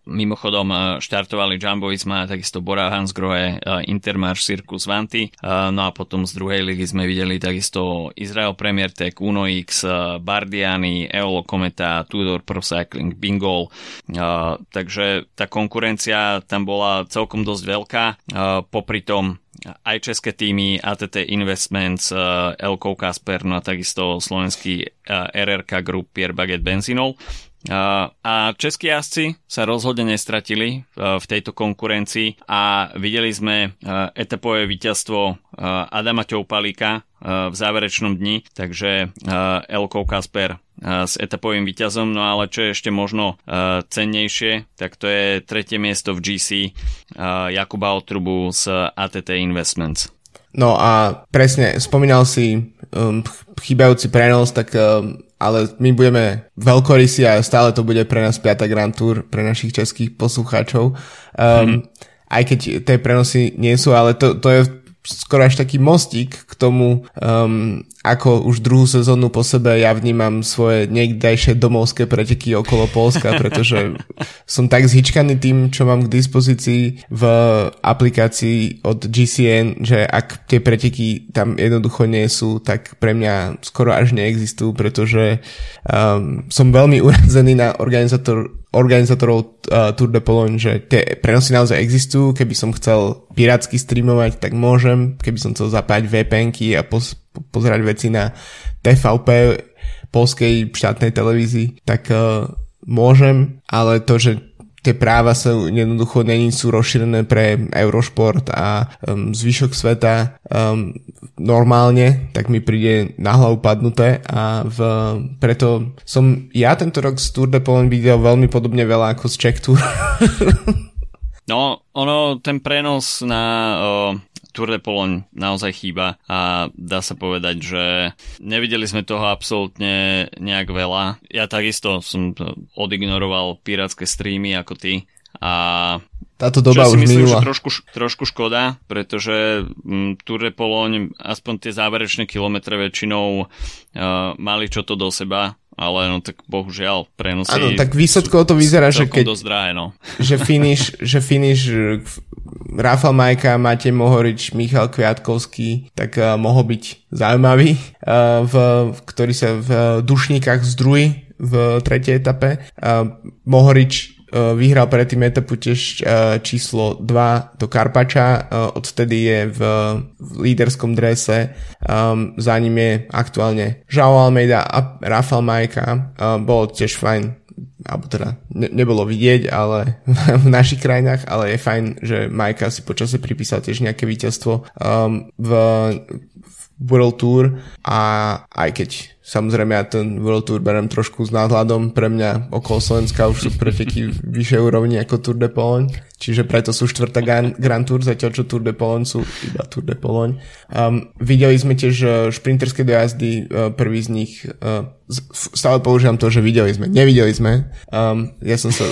Mimochodom štartovali Jumbo Visma, takisto Bora Hansgrohe, Intermarš, Circus Vanti. No a potom z druhej ligy sme videli takisto Israel Premier Tech, Uno X, Bardiani, Eolo Kometa, Tudor Pro Cycling, Bingol. Takže tá konkurencia tam bola celkom dosť veľká. Popri tom aj české týmy, ATT Investments, uh, Elko Kasper, no a takisto slovenský uh, RRK Group Pierre Baget Benzinol. Uh, a českí jazdci sa rozhodne nestratili v tejto konkurencii a videli sme etapové víťazstvo Adama Ťoupalíka v záverečnom dni, takže Elko Kasper s etapovým výťazom, no ale čo je ešte možno uh, cennejšie, tak to je tretie miesto v GC uh, Jakuba Otrubu z ATT Investments. No a presne, spomínal si um, chýbajúci prenos, tak um, ale my budeme veľkorysí a stále to bude pre nás 5. Grand Tour, pre našich českých poslucháčov. Um, hmm. Aj keď tie prenosy nie sú, ale to, to je skoro až taký mostík k tomu, um, ako už druhú sezónu po sebe ja vnímam svoje niekdajšie domovské preteky okolo Polska, pretože som tak zhyčkaný tým, čo mám k dispozícii v aplikácii od GCN, že ak tie preteky tam jednoducho nie sú, tak pre mňa skoro až neexistujú, pretože um, som veľmi urazený na organizátor organizátorov uh, Tour de Pologne, že tie prenosy naozaj existujú, keby som chcel pirátsky streamovať, tak môžem, keby som chcel zapájať VPNky a pos- pozerať veci na TVP polskej štátnej televízii, tak uh, môžem, ale to, že tie práva sa jednoducho není sú rozšírené pre Eurošport a um, zvyšok sveta um, normálne, tak mi príde na hlavu padnuté a v, preto som ja tento rok z Tour de Pologne videl veľmi podobne veľa ako z Czech Tour. no, ono, ten prenos na Tour de Pologne naozaj chýba a dá sa povedať, že nevideli sme toho absolútne nejak veľa. Ja takisto som odignoroval pirátske streamy ako ty a táto doba už myslím, minula. že trošku, trošku škoda, pretože m, Tour de Pologne aspoň tie záverečné kilometre väčšinou uh, mali čo to do seba ale no tak bohužiaľ prenosy Áno, tak výsledkovo to vyzerá, že keď... Dosť drahé, no. Že finish, že finish Rafa Majka, Matej Mohorič, Michal Kviatkovský, tak uh, mohol byť zaujímavý, uh, v, ktorý sa v dušníkach zdrují v tretej etape. Uh, Mohorič uh, vyhral predtým etapu tiež uh, číslo 2 do Karpača, uh, odtedy je v, v líderskom drese, um, za ním je aktuálne Joao Almeida a Rafael Majka, uh, bolo tiež fajn alebo teda ne, nebolo vidieť, ale v našich krajinách, ale je fajn, že Majka si počasie pripísal tiež nejaké víťazstvo um, v, v World Tour. A aj keď samozrejme ja ten World Tour berem trošku s náhľadom, pre mňa okolo Slovenska už sú preteky vyššej úrovni ako Tour de Pologne, čiže preto sú štvrtá Grand, Tour, zatiaľ čo Tour de Pologne sú iba Tour de Pologne. Um, videli sme tiež uh, šprinterské dojazdy, uh, prvý z nich, uh, stále používam to, že videli sme, nevideli sme, um, ja som sa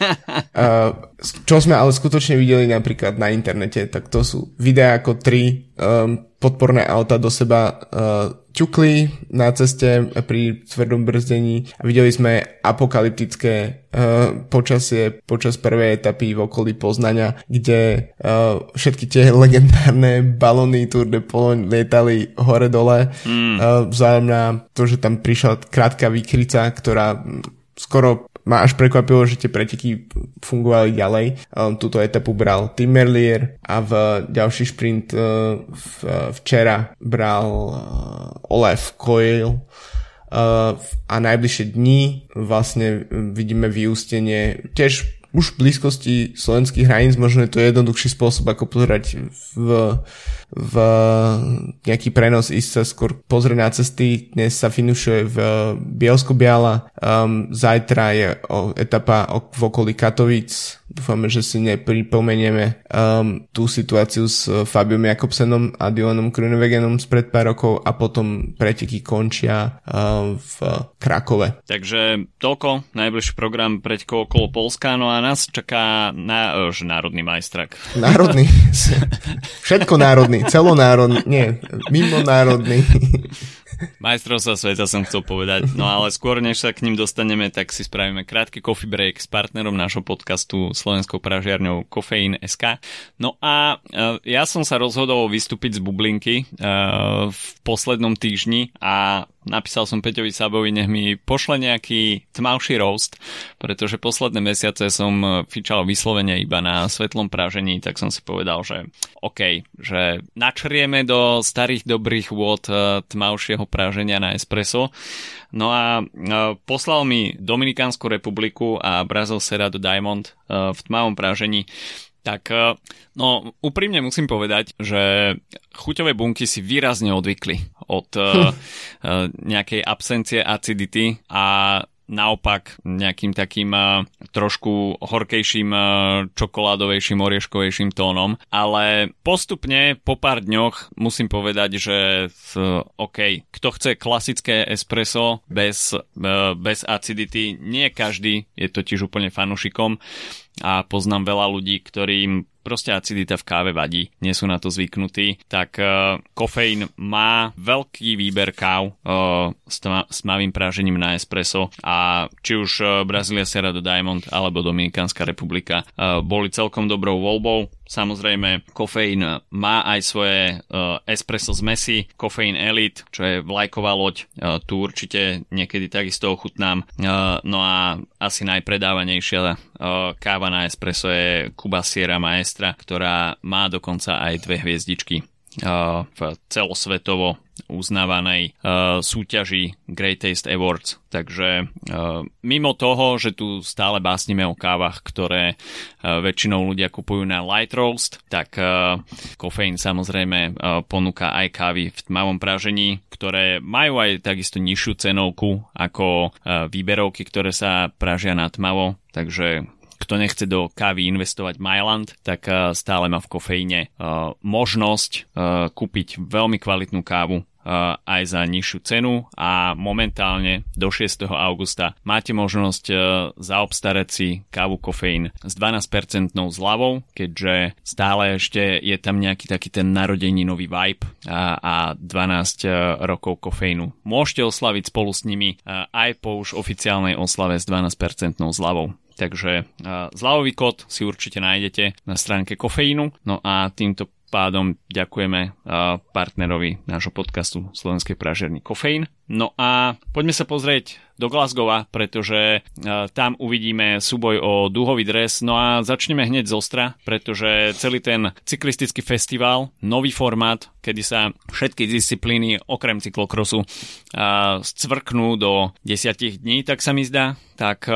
čo sme ale skutočne videli napríklad na internete, tak to sú videá ako tri um, podporné auta do seba uh, ťukli na ceste pri tvrdom brzdení a videli sme apokalyptické uh, počasie počas prvej etapy v okolí Poznania, kde uh, všetky tie legendárne balóny Tour de Pologne lietali hore-dole mm. uh, vzájom na to, že tam prišla krátka výkrica, ktorá skoro ma až prekvapilo, že tie preteky fungovali ďalej. Um, túto etapu bral Tim Merlier a v ďalší šprint uh, v, včera bral uh, Olaf Coyle uh, a najbližšie dni vlastne vidíme vyústenie tiež už v blízkosti slovenských hraníc možno je to jednoduchší spôsob, ako pozerať v, v nejaký prenos ísť sa skôr pozrieť na cesty. Dnes sa finišuje v Bielsko-Biala, um, zajtra je o, etapa o, v okolí Katovíc, Dúfame, že si nepripomenieme um, tú situáciu s uh, Fabiom Jakobsenom a Dylanom Krunewegenom spred pár rokov a potom preteky končia um, v Krakove. Takže toľko, najbližší program pretekov okolo Polska, no a nás čaká na, už národný majstrak. Národný? Všetko národný, celonárodný, nie, mimo národný. Majstrovstva sveta som chcel povedať. No ale skôr, než sa k ním dostaneme, tak si spravíme krátky coffee break s partnerom nášho podcastu Slovenskou pražiarňou Kofeín SK. No a uh, ja som sa rozhodol vystúpiť z bublinky uh, v poslednom týždni a napísal som Peťovi Sabovi, nech mi pošle nejaký tmavší roast, pretože posledné mesiace som eh, fičal vyslovene iba na svetlom pražení, tak som si povedal, že OK, že načrieme do starých dobrých vôd eh, tmavšieho praženia na espresso. No a eh, poslal mi Dominikánsku republiku a Brazil Cerrado Diamond v tmavom pražení tak no úprimne musím povedať, že chuťové bunky si výrazne odvykli od uh, nejakej absencie acidity a naopak nejakým takým trošku horkejším, čokoládovejším, orieškovejším tónom. Ale postupne po pár dňoch musím povedať, že OK, kto chce klasické espresso bez, bez acidity, nie každý je totiž úplne fanušikom a poznám veľa ľudí, ktorým proste acidita v káve vadí, nie sú na to zvyknutí, tak uh, kofeín má veľký výber káv uh, s, tma, s tmavým prážením na espresso a či už uh, Brazília Serra do Diamond alebo Dominikánska republika uh, boli celkom dobrou voľbou. Samozrejme, kofeín má aj svoje uh, espresso zmesy, kofeín Elite, čo je vlajková loď, uh, tu určite niekedy takisto ochutnám. Uh, no a asi najpredávanejšia uh, káva na espresso je Cuba Sierra Maestra, ktorá má dokonca aj dve hviezdičky v celosvetovo uznávanej uh, súťaži Great Taste Awards. Takže uh, mimo toho, že tu stále básnime o kávach, ktoré uh, väčšinou ľudia kupujú na light roast, tak uh, kofeín samozrejme uh, ponúka aj kávy v tmavom pražení, ktoré majú aj takisto nižšiu cenovku ako uh, výberovky, ktoré sa pražia na tmavo. Takže kto nechce do kávy investovať Myland, tak stále má v kofeíne možnosť kúpiť veľmi kvalitnú kávu aj za nižšiu cenu a momentálne do 6. augusta máte možnosť zaobstarať si kávu kofeín s 12% zľavou, keďže stále ešte je tam nejaký taký ten narodeninový vibe a, a 12 rokov kofeínu. Môžete oslaviť spolu s nimi aj po už oficiálnej oslave s 12% zľavou. Takže zľavový kód si určite nájdete na stránke kofeínu. No a týmto pádom ďakujeme partnerovi nášho podcastu Slovenskej pražerny Kofeín. No a poďme sa pozrieť do Glasgowa, pretože tam uvidíme súboj o dúhový dres. No a začneme hneď z ostra, pretože celý ten cyklistický festival, nový formát, kedy sa všetky disciplíny okrem cyklokrosu scvrknú do desiatich dní, tak sa mi zdá, tak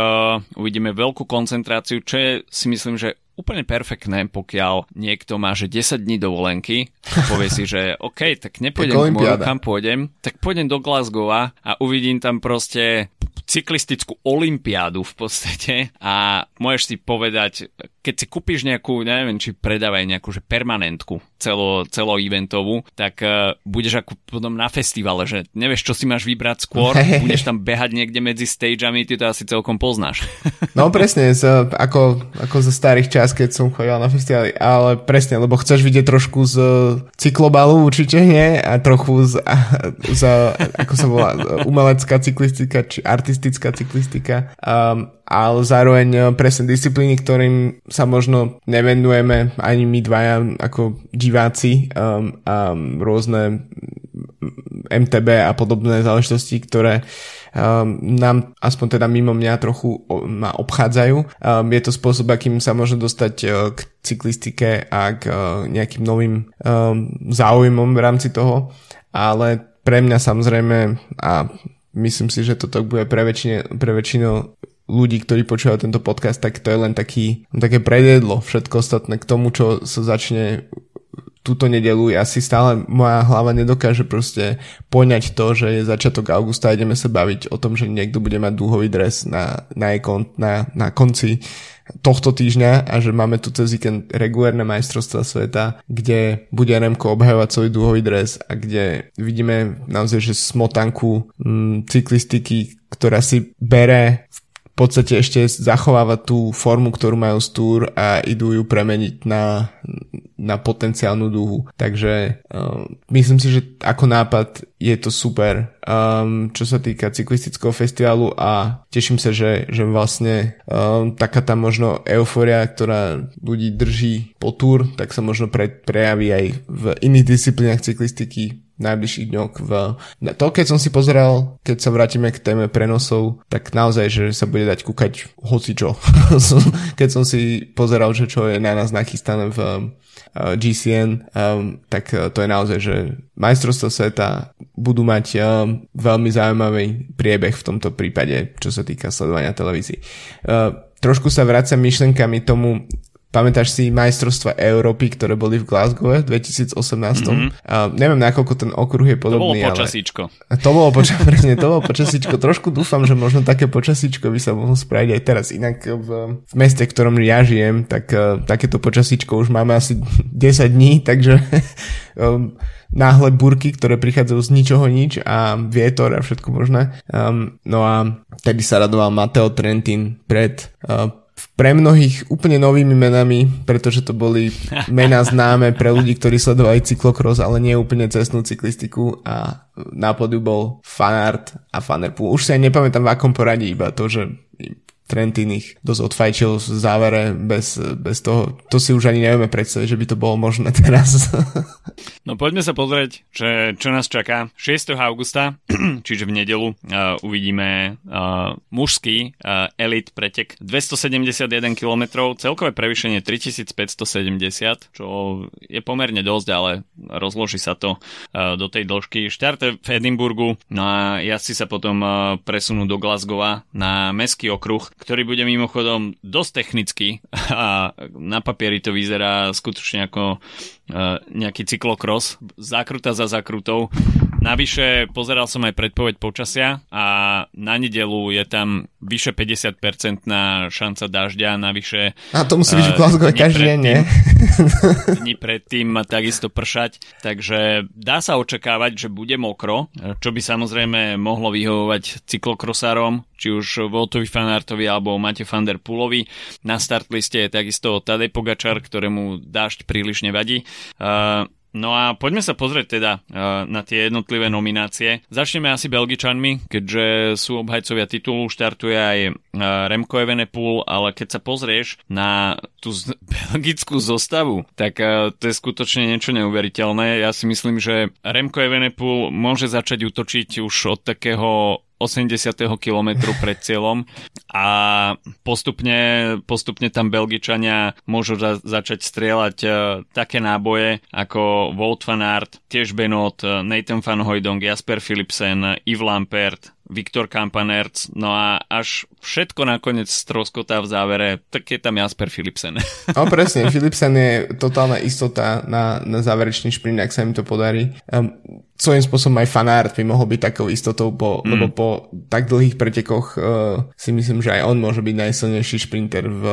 uvidíme veľkú koncentráciu, čo je si myslím, že úplne perfektné, pokiaľ niekto má že 10 dní dovolenky a povie si, že OK, tak nepôjdem k kam pôjdem, tak pôjdem do Glasgowa a uvidím tam proste cyklistickú olimpiádu v podstate a môžeš si povedať, keď si kúpiš nejakú, neviem, či predávaj nejakú že permanentku celo, celo eventovú, tak uh, budeš ako potom na festivale, že nevieš, čo si máš vybrať skôr, budeš tam behať niekde medzi stageami, ty to asi celkom poznáš. no presne, z, ako, ako zo starých čas, keď som chodil na festivaly, ale presne, lebo chceš vidieť trošku z cyklobalu určite, nie? A trochu z, z ako sa volá, umelecká cyklistika, či artistická cyklistika. Um, ale zároveň eh, presne disciplíny, ktorým sa možno nevenujeme ani my dvaja ako diváci um, a rôzne MTB a podobné záležitosti, ktoré um, nám aspoň teda mimo mňa trochu ma obchádzajú. Um, je to spôsob, akým sa môže dostať uh, k cyklistike a k uh, nejakým novým um, záujmom v rámci toho, ale pre mňa samozrejme a myslím si, že to tak bude pre, väčšine, pre väčšinu ľudí, ktorí počúvajú tento podcast, tak to je len taký, také predjedlo všetko ostatné k tomu, čo sa začne túto nedelu. Ja si stále moja hlava nedokáže proste poňať to, že je začiatok augusta a ideme sa baviť o tom, že niekto bude mať dúhový dres na, na, ekon, na, na konci tohto týždňa a že máme tu cez víkend regulérne majstrovstva sveta, kde bude Remko obhajovať svoj dúhový dres a kde vidíme naozaj, že smotanku mm, cyklistiky, ktorá si bere v podstate ešte zachovávať tú formu, ktorú majú z túr a idú ju premeniť na, na potenciálnu dúhu. Takže um, myslím si, že ako nápad je to super, um, čo sa týka cyklistického festivalu a teším sa, že, že vlastne um, taká tá možno euforia, ktorá ľudí drží po túr, tak sa možno pre, prejaví aj v iných disciplínach cyklistiky najbližších dňoch. V... To, keď som si pozeral, keď sa vrátime k téme prenosov, tak naozaj, že sa bude dať kúkať hocičo. keď som si pozeral, že čo je na nás nachystané v uh, GCN, um, tak uh, to je naozaj, že majstrovstvo sveta budú mať um, veľmi zaujímavý priebeh v tomto prípade, čo sa týka sledovania televízií. Uh, trošku sa vracam myšlenkami tomu, Pamätáš si majstrovstva Európy, ktoré boli v Glasgow v 2018? Mm-hmm. Uh, neviem, nakoľko ten okruh je podobný. To bolo počasíčko. Ale... To bolo počasíčko, presne, to bolo počasíčko. Trošku dúfam, že možno také počasíčko by sa mohlo spraviť aj teraz. Inak v, v meste, v ktorom ja žijem, tak uh, takéto počasíčko už máme asi 10 dní, takže um, náhle burky, ktoré prichádzajú z ničoho nič a vietor a všetko možné. Um, no a tedy sa radoval Mateo Trentin pred uh, pre mnohých úplne novými menami, pretože to boli mená známe pre ľudí, ktorí sledovali cyklokros, ale nie úplne cestnú cyklistiku a na podiu bol Fanart a Fanerpool. Už si aj nepamätám v akom poradí, iba to, že Trentin ich dosť odfajčil v závere bez, bez toho. To si už ani nevieme predstaviť, že by to bolo možné teraz. no poďme sa pozrieť, že čo nás čaká. 6. augusta, čiže v nedelu, uh, uvidíme uh, mužský uh, elit pretek 271 km, celkové prevýšenie 3570, čo je pomerne dosť, ale rozloží sa to uh, do tej dĺžky. Štart v Edinburgu, no a jazdci sa potom uh, presunú do Glasgowa na meský okruh, ktorý bude mimochodom dosť technický a na papieri to vyzerá skutočne ako uh, nejaký cyklokros, zákruta za zákrutou. Navyše pozeral som aj predpoveď počasia a na nedelu je tam vyše 50% na šanca dažďa, navyše... A to musí byť v Glasgow každý deň, nie? Dní predtým takisto pršať, takže dá sa očakávať, že bude mokro, čo by samozrejme mohlo vyhovovať cyklokrosárom, či už Voltovi Fanartovi alebo Mate van der Pulovi. Na start liste je takisto Tadej Pogačar, ktorému dážď príliš nevadí. Uh, No a poďme sa pozrieť teda uh, na tie jednotlivé nominácie. Začneme asi Belgičanmi, keďže sú obhajcovia titulu, štartuje aj uh, Remco Evenepoel, ale keď sa pozrieš na tú belgickú zostavu, tak uh, to je skutočne niečo neuveriteľné. Ja si myslím, že Remco Evenepoel môže začať útočiť už od takého 80. kilometru pred cieľom a postupne, postupne tam Belgičania môžu za- začať strieľať uh, také náboje ako Wout van Aert, tiež Benot, e, Nathan van Hooydonk, Jasper Philipsen, Yves Lampert, Viktor Kampanerc, no a až všetko nakoniec stroskotá v závere, tak je tam Jasper Philipsen. No presne, Philipsen je totálna istota na, na záverečný šprint, ak sa im to podarí. Um, svojím spôsobom aj fanart by mohol byť takou istotou, po, mm. lebo po tak dlhých pretekoch uh, si myslím, že aj on môže byť najsilnejší šprinter v,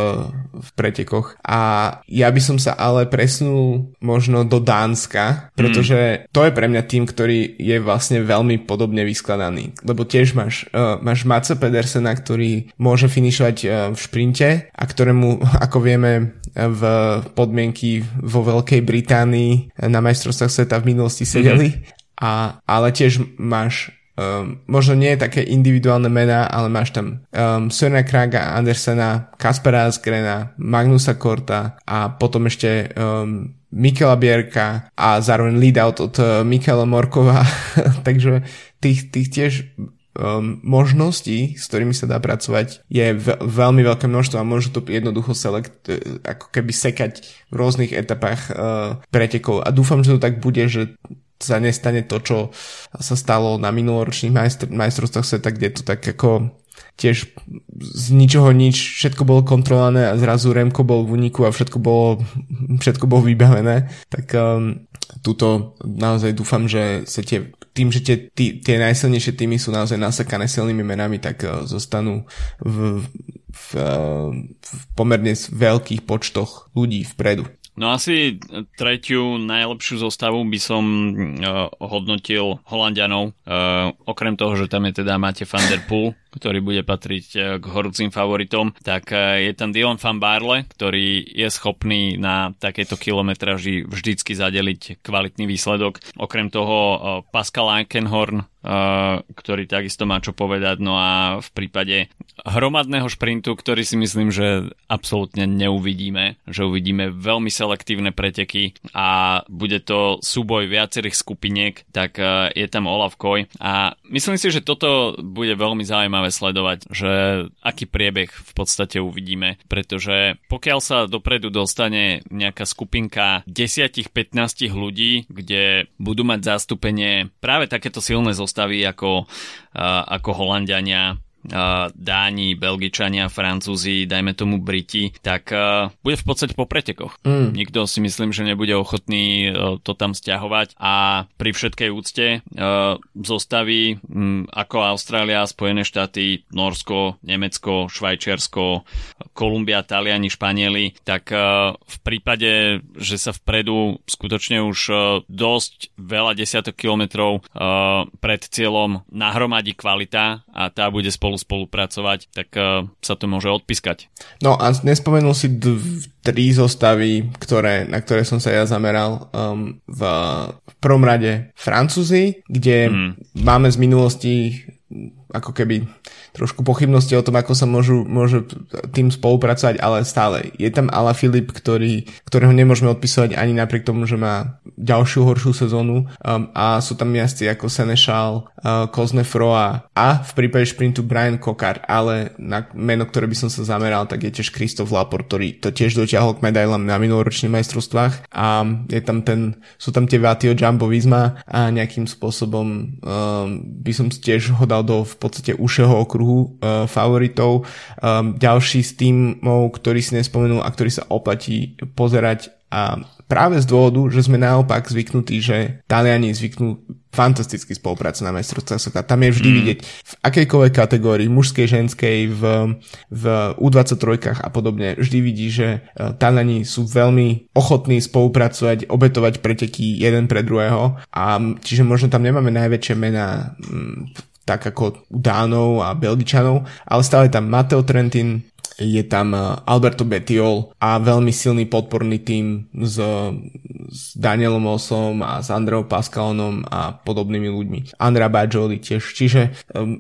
v pretekoch. A ja by som sa ale presunul možno do Dánska, pretože mm. to je pre mňa tým, ktorý je vlastne veľmi podobne vyskladaný. Lebo tiež máš, uh, máš Mace Pedersena, ktorý môže finišovať uh, v šprinte a ktorému, ako vieme, v podmienky vo Veľkej Británii na majstrovstvách sveta v minulosti sedeli. Mm-hmm a, ale tiež máš um, možno nie také individuálne mená, ale máš tam um, Sörna Kraga, Andersena, Kaspera Asgrena, Magnusa Korta a potom ešte um, Mikela Bierka a zároveň lead out od uh, Mikela Morkova. Takže tých, tých tiež um, možností, s ktorými sa dá pracovať, je v- veľmi veľké množstvo a môžu to jednoducho select, uh, ako keby sekať v rôznych etapách uh, pretekov. A dúfam, že to tak bude, že sa nestane to, čo sa stalo na minuloročných majstr- majstrovstvách sveta, kde to tak ako tiež z ničoho nič, všetko bolo kontrolované a zrazu Remko bol v úniku a všetko bolo, všetko bolo vybavené, tak um, tuto naozaj dúfam, že sa tie, tým, že tie, tie najsilnejšie týmy sú naozaj nasekané silnými menami, tak uh, zostanú v, v, uh, v pomerne veľkých počtoch ľudí vpredu. No asi tretiu najlepšiu zostavu by som uh, hodnotil Holandianov. Uh, okrem toho, že tam je teda máte Van der Poel, ktorý bude patriť uh, k horúcim favoritom, tak uh, je tam Dylan van Barle, ktorý je schopný na takéto kilometraži vždycky zadeliť kvalitný výsledok. Okrem toho uh, Pascal Ankenhorn, ktorý takisto má čo povedať. No a v prípade hromadného šprintu, ktorý si myslím, že absolútne neuvidíme, že uvidíme veľmi selektívne preteky a bude to súboj viacerých skupiniek, tak je tam Olaf Koj a myslím si, že toto bude veľmi zaujímavé sledovať, že aký priebeh v podstate uvidíme, pretože pokiaľ sa dopredu dostane nejaká skupinka 10-15 ľudí, kde budú mať zastúpenie práve takéto silné zostavy, ako, ako Holandiania, Dáni, Belgičania, Francúzi, dajme tomu Briti, tak uh, bude v podstate po pretekoch. Mm. Nikto si myslím, že nebude ochotný uh, to tam stiahovať a pri všetkej úcte uh, zostaví ako Austrália, Spojené štáty, Norsko, Nemecko, Švajčiarsko, Kolumbia, Taliani, Španieli, tak v prípade, že sa vpredu skutočne už dosť veľa desiatok kilometrov pred cieľom nahromadí kvalita a tá bude spolu spolu spolupracovať, tak uh, sa to môže odpískať. No a nespomenul si d- tri zostavy, ktoré, na ktoré som sa ja zameral um, v, v prvom rade Francúzi, kde mm. máme z minulosti ako keby trošku pochybnosti o tom, ako sa môžu, môžu tým spolupracovať, ale stále. Je tam Ala Filip, ktorý, ktorého nemôžeme odpisovať ani napriek tomu, že má ďalšiu horšiu sezónu. Um, a sú tam jazdci ako Senešal, uh, Froa a v prípade šprintu Brian Kokar, ale na meno, ktoré by som sa zameral, tak je tiež Kristof Lapor, ktorý to tiež dotiahol k medailám na minuloročných majstrovstvách. A je tam ten, sú tam tie váty o Jumbo Visma a nejakým spôsobom um, by som tiež ho dal do v podstate užšieho okruhu okruhu uh, favoritov. Um, ďalší z týmov, ktorý si nespomenul a ktorý sa oplatí pozerať a práve z dôvodu, že sme naopak zvyknutí, že Taliani zvyknú fantasticky spoluprácu na majstrovstvách sveta. Tam je vždy mm. vidieť v akejkoľvek kategórii, mužskej, ženskej, v, v U23 a podobne, vždy vidí, že uh, Taliani sú veľmi ochotní spolupracovať, obetovať preteky jeden pre druhého a čiže možno tam nemáme najväčšie mená tak ako Dánov a Belgičanov, ale stále tam Mateo Trentin, je tam eh, Alberto Betiol a veľmi silný podporný tým s, s Danielom Osom a s Andreou Pascalonom a podobnými ľuďmi. Andrea Bajoli tiež. Čiže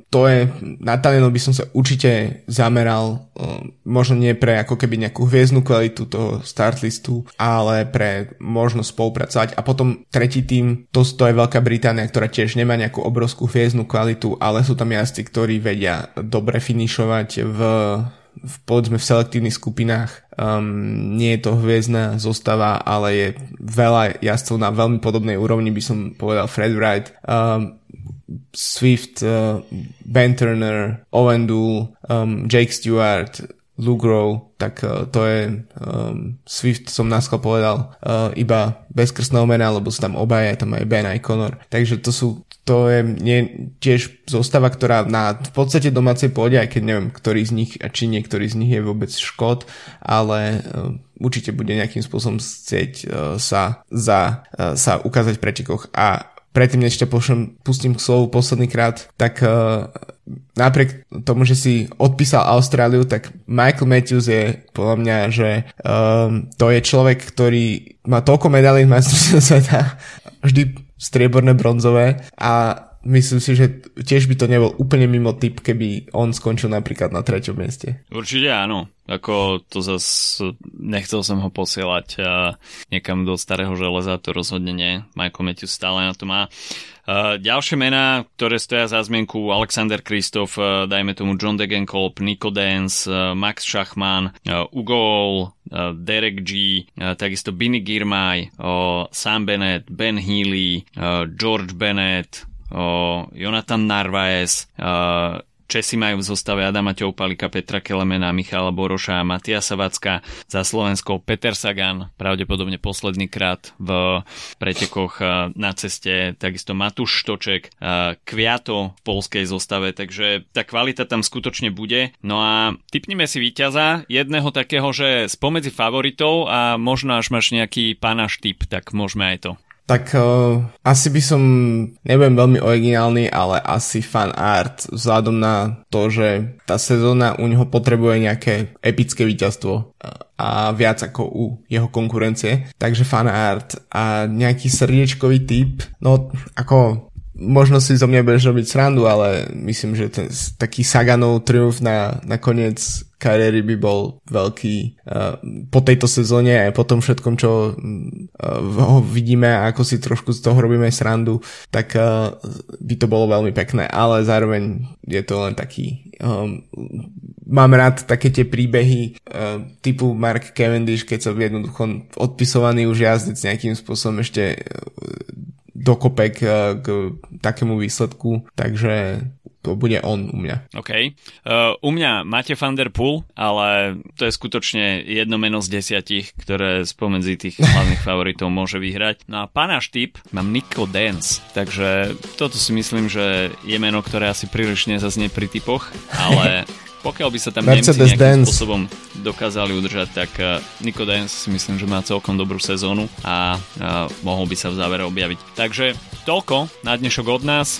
to je, na Talianov by som sa určite zameral, um, možno nie pre ako keby nejakú hviezdnu kvalitu toho startlistu, ale pre možnosť spolupracovať. A potom tretí tým, to, to je Veľká Británia, ktorá tiež nemá nejakú obrovskú hviezdnu kvalitu, ale sú tam jazdci, ktorí vedia dobre finišovať v v, povedzme v selektívnych skupinách um, nie je to hviezdna zostava, ale je veľa jazdcov na veľmi podobnej úrovni, by som povedal Fred Wright, um, Swift, uh, Ben Turner, Owen Dool, um, Jake Stewart, Lugrov, tak uh, to je um, Swift som nás povedal uh, iba bez krstného mena, lebo sú tam obaja, tam aj Ben aj Conor. Takže to sú to je nie, tiež zostava, ktorá na v podstate domácej pôde, aj keď neviem, ktorý z nich a či niektorý z nich je vôbec škod, ale uh, určite bude nejakým spôsobom chcieť uh, sa, za, uh, sa ukázať v pretekoch. A predtým, než ťa pustím k slovu posledný krát, tak uh, napriek tomu, že si odpísal Austráliu, tak Michael Matthews je podľa mňa, že um, to je človek, ktorý má toľko medalí v majstrovstve sveta, vždy strieborné, bronzové a myslím si, že tiež by to nebol úplne mimo typ, keby on skončil napríklad na treťom mieste. Určite áno. Ako to zas nechcel som ho posielať niekam do starého železa, to rozhodne nie. Michael Matthews stále na to má. Uh, ďalšie mená, ktoré stoja za zmienku, Alexander Kristof, uh, dajme tomu John Degenkolb, Nico Dance, uh, Max Schachman, Ugo Derek G, takisto Binny Girmay, Sam Bennett, Ben Healy, George Bennett, Jonathan Narvaez, Česi majú v zostave Adama Ťoupalika, Petra Kelemena, Michala Boroša, Matia Savacka, za Slovensko Peter Sagan, pravdepodobne posledný krát v pretekoch na ceste, takisto Matúš Štoček, Kviato v polskej zostave, takže tá kvalita tam skutočne bude. No a typnime si víťaza, jedného takého, že spomedzi favoritov a možno až máš nejaký pánaš typ, tak môžeme aj to. Tak uh, asi by som, nebudem veľmi originálny, ale asi fan art vzhľadom na to, že tá sezóna u neho potrebuje nejaké epické víťazstvo a viac ako u jeho konkurencie. Takže fan art a nejaký srdiečkový typ, no ako možno si zo mňa budeš robiť srandu, ale myslím, že ten taký Saganov triumf na, na koniec kariéry by bol veľký uh, po tejto sezóne aj po tom všetkom, čo uh, ho vidíme a ako si trošku z toho robíme srandu, tak uh, by to bolo veľmi pekné, ale zároveň je to len taký um, mám rád také tie príbehy uh, typu Mark Cavendish, keď sa jednoducho odpisovaný už jazdec nejakým spôsobom ešte uh, dokopek k takému výsledku, takže to bude on u mňa. OK. Uh, u mňa máte Van Der Poel, ale to je skutočne jedno meno z desiatich, ktoré spomedzi tých hlavných favoritov môže vyhrať. No a panáš typ mám Nico Dance, takže toto si myslím, že je meno, ktoré asi príliš nezaznie pri typoch, ale pokiaľ by sa tam Mercedes Nemci nejakým Dance. spôsobom dokázali udržať, tak uh, Nico Dance si myslím, že má celkom dobrú sezónu a uh, mohol by sa v závere objaviť. Takže toľko na dnešok od nás.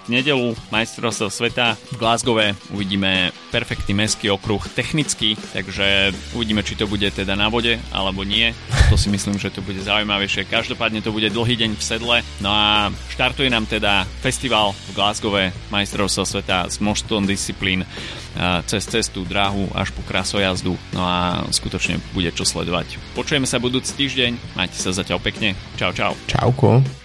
V nedelu majstrovstvo sveta v Glasgowe uvidíme perfektný mestský okruh technicky, takže uvidíme, či to bude teda na vode alebo nie. To si myslím, že to bude zaujímavejšie. Každopádne to bude dlhý deň v sedle. No a štartuje nám teda festival v Glasgowe majstrovstvo sveta s množstvom disciplín cez cestu, dráhu až po krasojazdu. No a skutočne bude čo sledovať. Počujeme sa budúci týždeň, majte sa zatiaľ pekne. Čau, čau. Čauko.